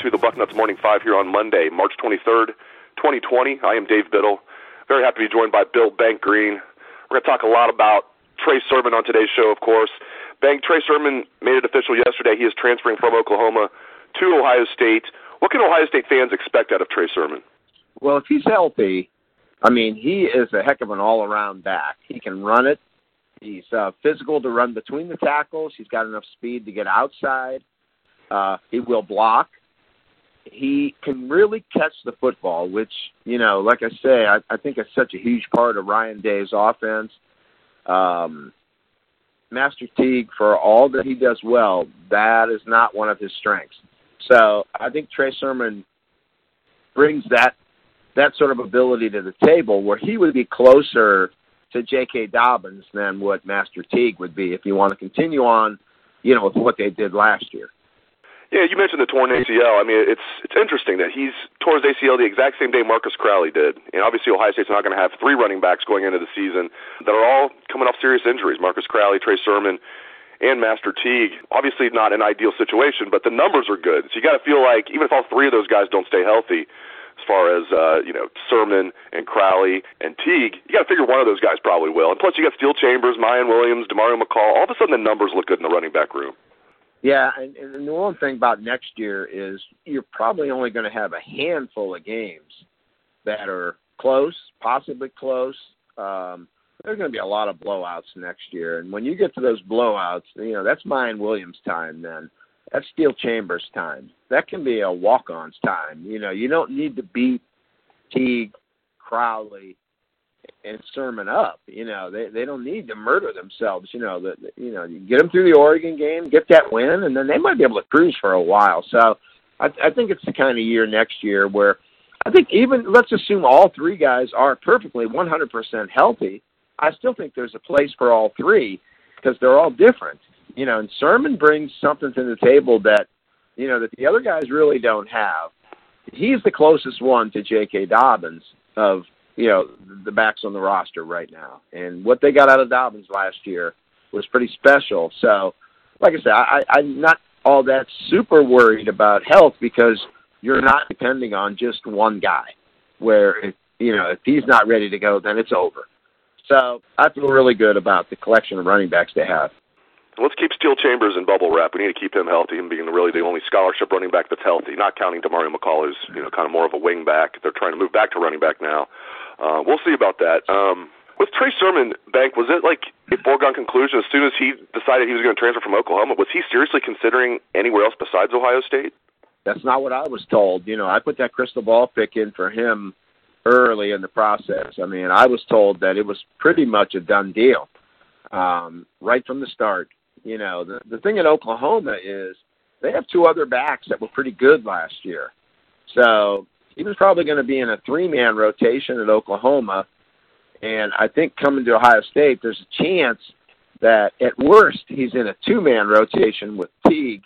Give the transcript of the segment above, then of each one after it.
To the Bucknuts Morning Five here on Monday, March 23rd, 2020. I am Dave Biddle. Very happy to be joined by Bill Bank Green. We're going to talk a lot about Trey Sermon on today's show, of course. Bank Trey Sermon made it official yesterday. He is transferring from Oklahoma to Ohio State. What can Ohio State fans expect out of Trey Sermon? Well, if he's healthy, I mean, he is a heck of an all-around back. He can run it. He's uh, physical to run between the tackles. He's got enough speed to get outside. Uh, he will block. He can really catch the football, which, you know, like I say, I, I think is such a huge part of Ryan Day's offense. Um, Master Teague, for all that he does well, that is not one of his strengths. So I think Trey Sermon brings that that sort of ability to the table where he would be closer to J.K. Dobbins than what Master Teague would be if you want to continue on, you know, with what they did last year. Yeah, you mentioned the torn ACL. I mean, it's it's interesting that he's tore his ACL the exact same day Marcus Crowley did, and obviously Ohio State's not going to have three running backs going into the season that are all coming off serious injuries. Marcus Crowley, Trey Sermon, and Master Teague. Obviously, not an ideal situation, but the numbers are good. So you got to feel like even if all three of those guys don't stay healthy, as far as uh, you know, Sermon and Crowley and Teague, you got to figure one of those guys probably will. And plus, you got Steele Chambers, Miyan Williams, Demario McCall. All of a sudden, the numbers look good in the running back room. Yeah, and, and the one thing about next year is you're probably only going to have a handful of games that are close, possibly close. Um, there's going to be a lot of blowouts next year, and when you get to those blowouts, you know that's Miyan Williams' time. Then that's Steele Chambers' time. That can be a walk-on's time. You know, you don't need to beat Teague, Crowley, and Sermon up. You know, they they don't need to murder themselves. You know, that you know, you get them through the Oregon game, get that win, and then they might be able to cruise for a while. So, I, I think it's the kind of year next year where I think even let's assume all three guys are perfectly 100% healthy. I still think there's a place for all three because they're all different. You know, and Sermon brings something to the table that you know that the other guys really don't have. He's the closest one to J.K. Dobbins of you know the backs on the roster right now. And what they got out of Dobbins last year was pretty special. So, like I said, I, I'm not all that super worried about health because you're not depending on just one guy. Where if, you know if he's not ready to go, then it's over. So I feel really good about the collection of running backs they have. Let's keep Steele Chambers in bubble wrap. We need to keep him healthy and being really the only scholarship running back that's healthy. Not counting Demario McCall, who's you know kind of more of a wing back. They're trying to move back to running back now. Uh, we'll see about that. Um, with Trey Sermon, Bank, was it like a foregone conclusion as soon as he decided he was going to transfer from Oklahoma? Was he seriously considering anywhere else besides Ohio State? That's not what I was told. You know, I put that crystal ball pick in for him early in the process. I mean, I was told that it was pretty much a done deal um, right from the start. You know, the the thing in Oklahoma is they have two other backs that were pretty good last year. So he was probably going to be in a three man rotation at Oklahoma. And I think coming to Ohio State, there's a chance that at worst he's in a two man rotation with Teague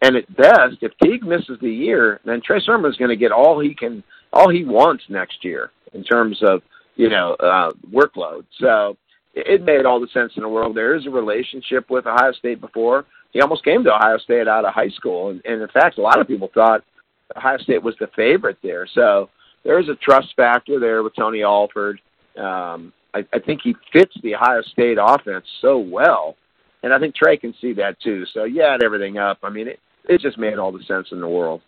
And at best, if Teague misses the year, then Trey Sermon is going to get all he can, all he wants next year in terms of you know uh, workload. So it made all the sense in the world. There is a relationship with Ohio State before. He almost came to Ohio State out of high school, and, and in fact, a lot of people thought Ohio State was the favorite there. So there is a trust factor there with Tony Alford. Um, I, I think he fits the Ohio State offense so well, and I think Trey can see that too. So you add everything up. I mean, it it just made all the sense in the world.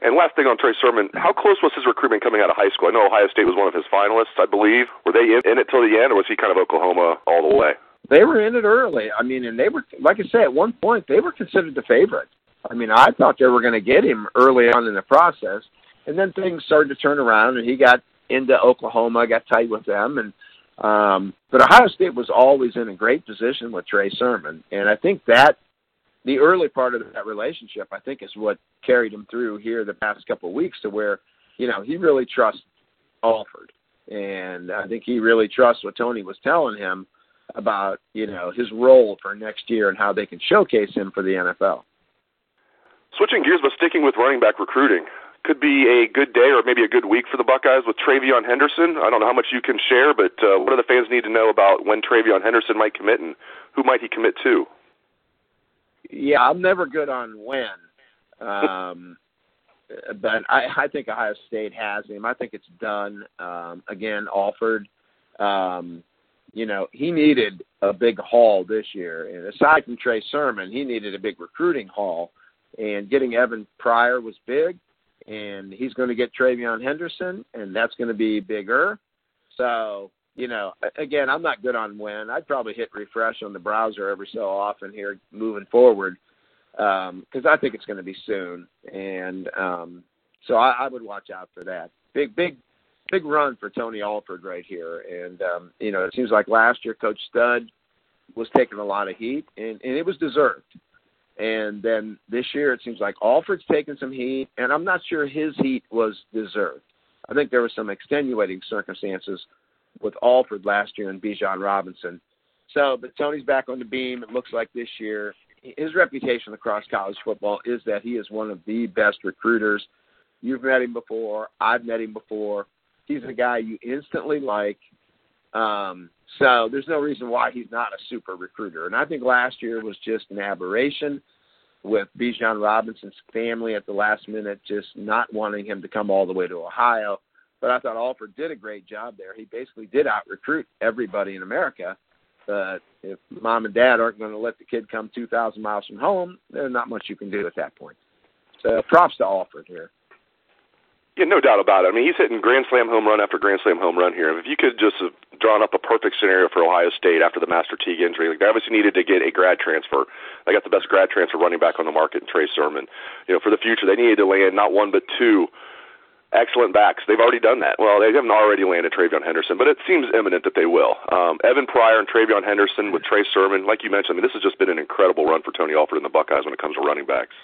And last thing on Trey Sermon, how close was his recruitment coming out of high school? I know Ohio State was one of his finalists, I believe. Were they in, in it till the end, or was he kind of Oklahoma all the way? They were in it early. I mean, and they were, like I say, at one point they were considered the favorite. I mean, I thought they were going to get him early on in the process, and then things started to turn around, and he got into Oklahoma, got tight with them, and um, but Ohio State was always in a great position with Trey Sermon, and I think that the early part of that relationship, I think, is what carried him through here the past couple of weeks to where, you know, he really trusts Alford, and I think he really trusts what Tony was telling him about, you know, his role for next year and how they can showcase him for the NFL. Switching gears, but sticking with running back recruiting, could be a good day or maybe a good week for the Buckeyes with TreVeyon Henderson. I don't know how much you can share, but uh, what do the fans need to know about when TreVeyon Henderson might commit and who might he commit to? Yeah, I'm never good on when. Um, but I, I think Ohio State has him. I think it's done. Um, again, Alford, um, you know, he needed a big haul this year. And aside from Trey Sermon, he needed a big recruiting haul. And getting Evan Pryor was big and he's going to get TreVeyon Henderson, and that's going to be bigger. So, you know, again, I'm not good on when. I'd probably hit refresh on the browser every so often here moving forward because um, I think it's going to be soon, and um, so I, I would watch out for that. Big, big, big run for Tony Alford right here, and um, you know, it seems like last year Coach Stud was taking a lot of heat, and, and it was deserved. And then this year, it seems like Alford's taken some heat, and I'm not sure his heat was deserved. I think there were some extenuating circumstances with Alford last year and Bijan Robinson. So, but Tony's back on the beam. It looks like this year, his reputation across college football is that he is one of the best recruiters. You've met him before. I've met him before. He's a guy you instantly like. Um, so there's no reason why he's not a super recruiter. And I think last year was just an aberration with Bijan Robinson's family at the last minute just not wanting him to come all the way to Ohio. But I thought Alford did a great job there. He basically did out recruit everybody in America. But if mom and dad aren't going to let the kid come 2,000 miles from home, there's not much you can do at that point. So props to Alford here. Yeah, no doubt about it. I mean, he's hitting grand slam home run after grand slam home run here. If you could just have drawn up a perfect scenario for Ohio State after the Master Teague injury, like they obviously needed to get a grad transfer. They got the best grad transfer running back on the market in Trey Sermon. You know, for the future, they needed to land not one but two excellent backs. They've already done that. Well, they haven't already landed TreVeyon Henderson, but it seems imminent that they will. Um, Evan Pryor and TreVeyon Henderson with Trey Sermon, like you mentioned, I mean, this has just been an incredible run for Tony Alford and the Buckeyes when it comes to running backs.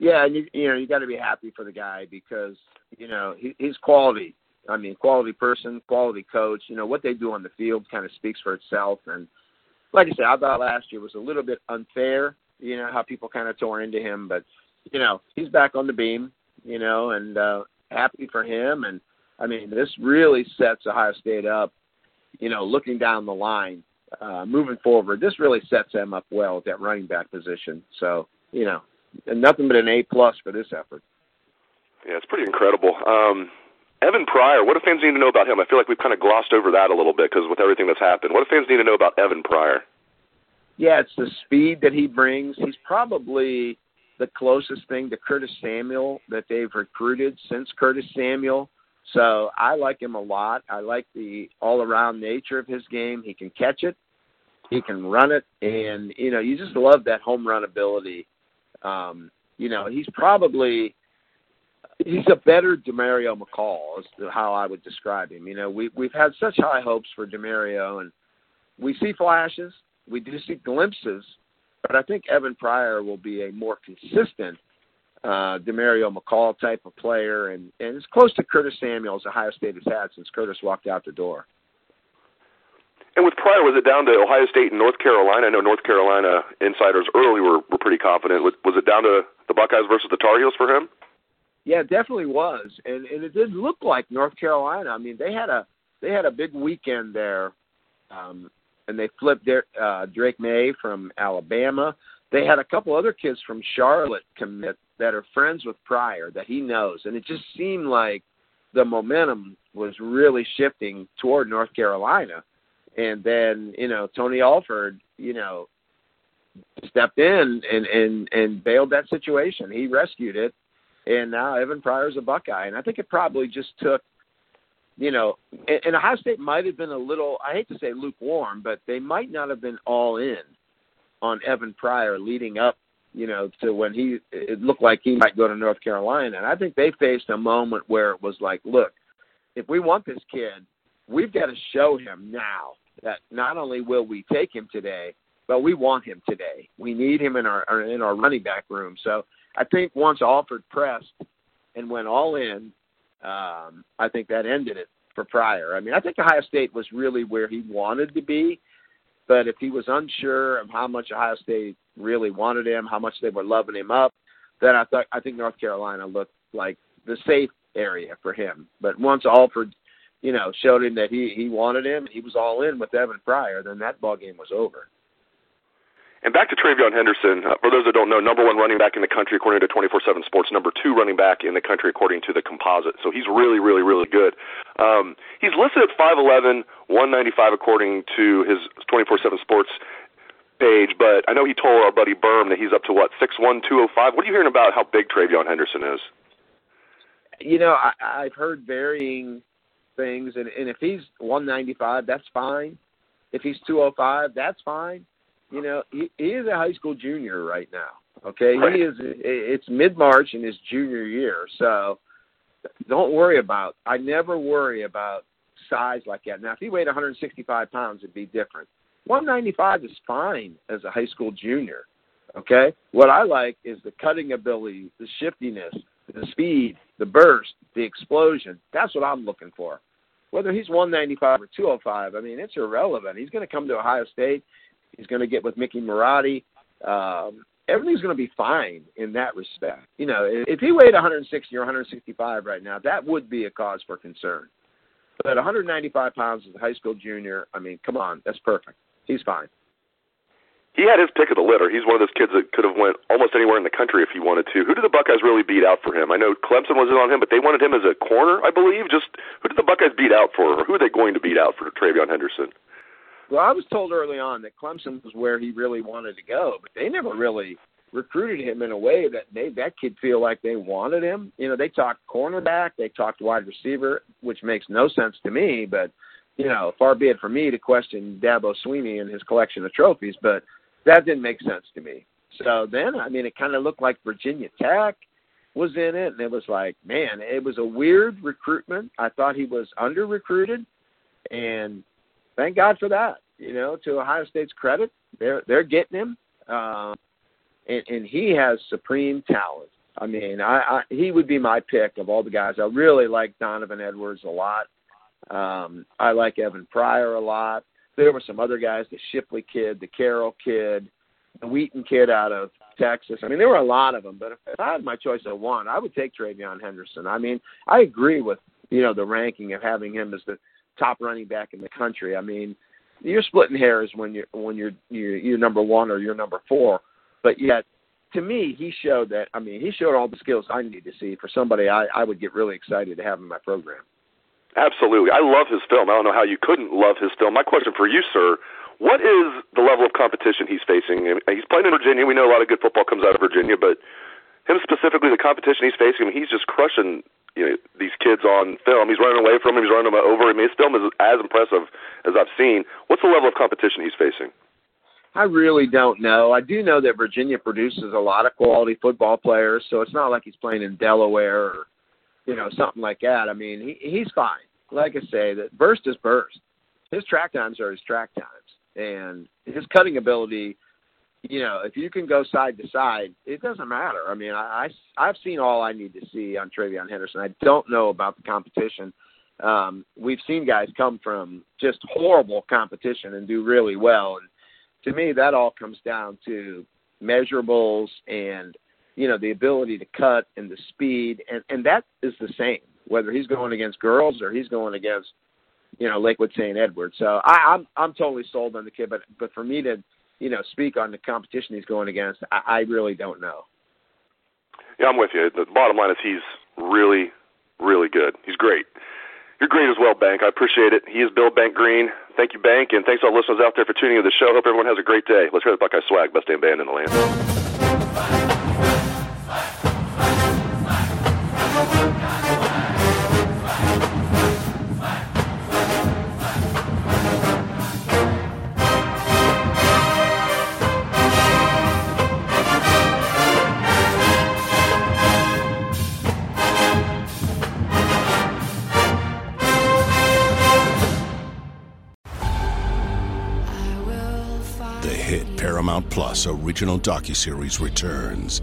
Yeah, and you, you know you got to be happy for the guy because you know he, he's quality. I mean, quality person, quality coach. You know what they do on the field kind of speaks for itself. And like I said, I thought last year was a little bit unfair. You know how people kind of tore into him, but you know he's back on the beam. You know, and uh, happy for him. And I mean, this really sets Ohio State up. You know, looking down the line, uh, moving forward, this really sets them up well at that running back position. So you know, nothing but an A plus for this effort. Yeah, it's pretty incredible. Um, Evan Pryor, what do fans need to know about him? I feel like we've kind of glossed over that a little bit because with everything that's happened. What do fans need to know about Evan Pryor? Yeah, it's the speed that he brings. He's probably the closest thing to Curtis Samuel that they've recruited since Curtis Samuel. So I like him a lot. I like the all around nature of his game. He can catch it, he can run it, and you know, you just love that home run ability um, you know, he's probably he's a better Demario McCall is how I would describe him. You know, we we've had such high hopes for Demario, and we see flashes, we do see glimpses, but I think Evan Pryor will be a more consistent uh, Demario McCall type of player, and and it's close to Curtis Samuel as Ohio State has had since Curtis walked out the door. And with Pryor, was it down to Ohio State and North Carolina? I know North Carolina insiders early were, were pretty confident. Was, was it down to the Buckeyes versus the Tar Heels for him? Yeah, it definitely was, and and it did look like North Carolina. I mean, they had a they had a big weekend there, um, and they flipped their, uh, Drake Maye from Alabama. They had a couple other kids from Charlotte commit that are friends with Pryor that he knows, and it just seemed like the momentum was really shifting toward North Carolina. And then, you know, Tony Alford, you know, stepped in and and and bailed that situation. He rescued it, and now Evan Pryor's a Buckeye. And I think it probably just took, you know, and, and Ohio State might have been a little. I hate to say lukewarm, but they might not have been all in on Evan Pryor leading up, you know, to when he it looked like he might go to North Carolina. And I think they faced a moment where it was like, look, if we want this kid, we've got to show him now that not only will we take him today, but we want him today. We need him in our in our running back room. So I think once Alford pressed and went all in, um, I think that ended it for Pryor. I mean, I think Ohio State was really where he wanted to be, but if he was unsure of how much Ohio State really wanted him, how much they were loving him up, then I thought I think North Carolina looked like the safe area for him. But once Alford, you know, showed him that he he wanted him, he was all in with Evan Pryor, then that ball game was over. And back to TreVeyon Henderson. Uh, for those that don't know, number one running back in the country according to 24/7 Sports. Number two running back in the country according to the Composite. So he's really, really, really good. Um, he's listed at 5'11", 195 according to his 24/7 Sports page. But I know he told our buddy Berm that he's up to what 6'1", 205. What are you hearing about how big TreVeyon Henderson is? You know, I, I've heard varying things, and, and if he's 195, that's fine. If he's 205, that's fine you know, he, he is a high school junior right now. Okay, right. he is. It's mid March in his junior year, so don't worry about. I never worry about size like that. Now, if he weighed 165 pounds, it'd be different. 195 is fine as a high school junior. Okay, what I like is the cutting ability, the shiftiness, the speed, the burst, the explosion. That's what I'm looking for. Whether he's 195 or 205, I mean, it's irrelevant. He's going to come to Ohio State. He's going to get with Mickey Marotti. Um, everything's going to be fine in that respect. You know, if he weighed 160 or 165 right now, that would be a cause for concern. But 195 pounds as a high school junior, I mean, come on, that's perfect. He's fine. He had his pick of the litter. He's one of those kids that could have went almost anywhere in the country if he wanted to. Who did the Buckeyes really beat out for him? I know Clemson was in on him, but they wanted him as a corner, I believe. Just who did the Buckeyes beat out for, or who are they going to beat out for TreVeyon Henderson? Well, I was told early on that Clemson was where he really wanted to go, but they never really recruited him in a way that made that kid feel like they wanted him. You know, they talked cornerback, they talked wide receiver, which makes no sense to me, but you know, far be it for me to question Dabo Swinney and his collection of trophies, but that didn't make sense to me. So then, I mean, it kind of looked like Virginia Tech was in it, and it was like, man, it was a weird recruitment. I thought he was under recruited, and thank God for that. You know, to Ohio State's credit, they're they're getting him, um, and, and he has supreme talent. I mean, I, I he would be my pick of all the guys. I really like Donovan Edwards a lot. Um, I like Evan Pryor a lot. There were some other guys, the Shipley kid, the Carroll kid, the Wheaton kid out of Texas. I mean, there were a lot of them. But if, I had my choice of one, I would take TreVeyon Henderson. I mean, I agree with you know the ranking of having him as the top running back in the country. I mean, you're splitting hairs when you're when you're you're, you're number one or you're number four, but yet to me he showed that. I mean, he showed all the skills I need to see for somebody I I would get really excited to have in my program. Absolutely, I love his film. I don't know how you couldn't love his film. My question for you, sir. What is the level of competition he's facing? He's playing in Virginia. We know a lot of good football comes out of Virginia, but him specifically, the competition he's facing, he's just crushing you know these kids on film. He's running away from him. He's running them over. I mean, his film is as impressive as I've seen. What's the level of competition he's facing? I really don't know. I do know that Virginia produces a lot of quality football players, so it's not like he's playing in Delaware or you know something like that. I mean, he, he's fine. Like I say, that burst is burst. His track times are his track times, and his cutting ability you know, if you can go side to side, it doesn't matter. I mean, I, I I've seen all I need to see on TreVeyon Henderson. I don't know about the competition. Um, we've seen guys come from just horrible competition and do really well. And to me, that all comes down to measurables and you know the ability to cut and the speed, and and that is the same whether he's going against girls or he's going against you know Lakewood St. Edward. So I, I'm I'm totally sold on the kid, but but for me to you know speak on the competition he's going against, I, I really don't know. Yeah, I'm with you. The bottom line is he's really, really good. He's great. You're great as well, Bank. I appreciate it. He is Bill Bank Green. Thank you, Bank, and thanks to all listeners out there for tuning in to the show. Hope everyone has a great day. Let's hear the Buckeye swag, best damn band in the land. The hit Paramount Plus original docuseries returns.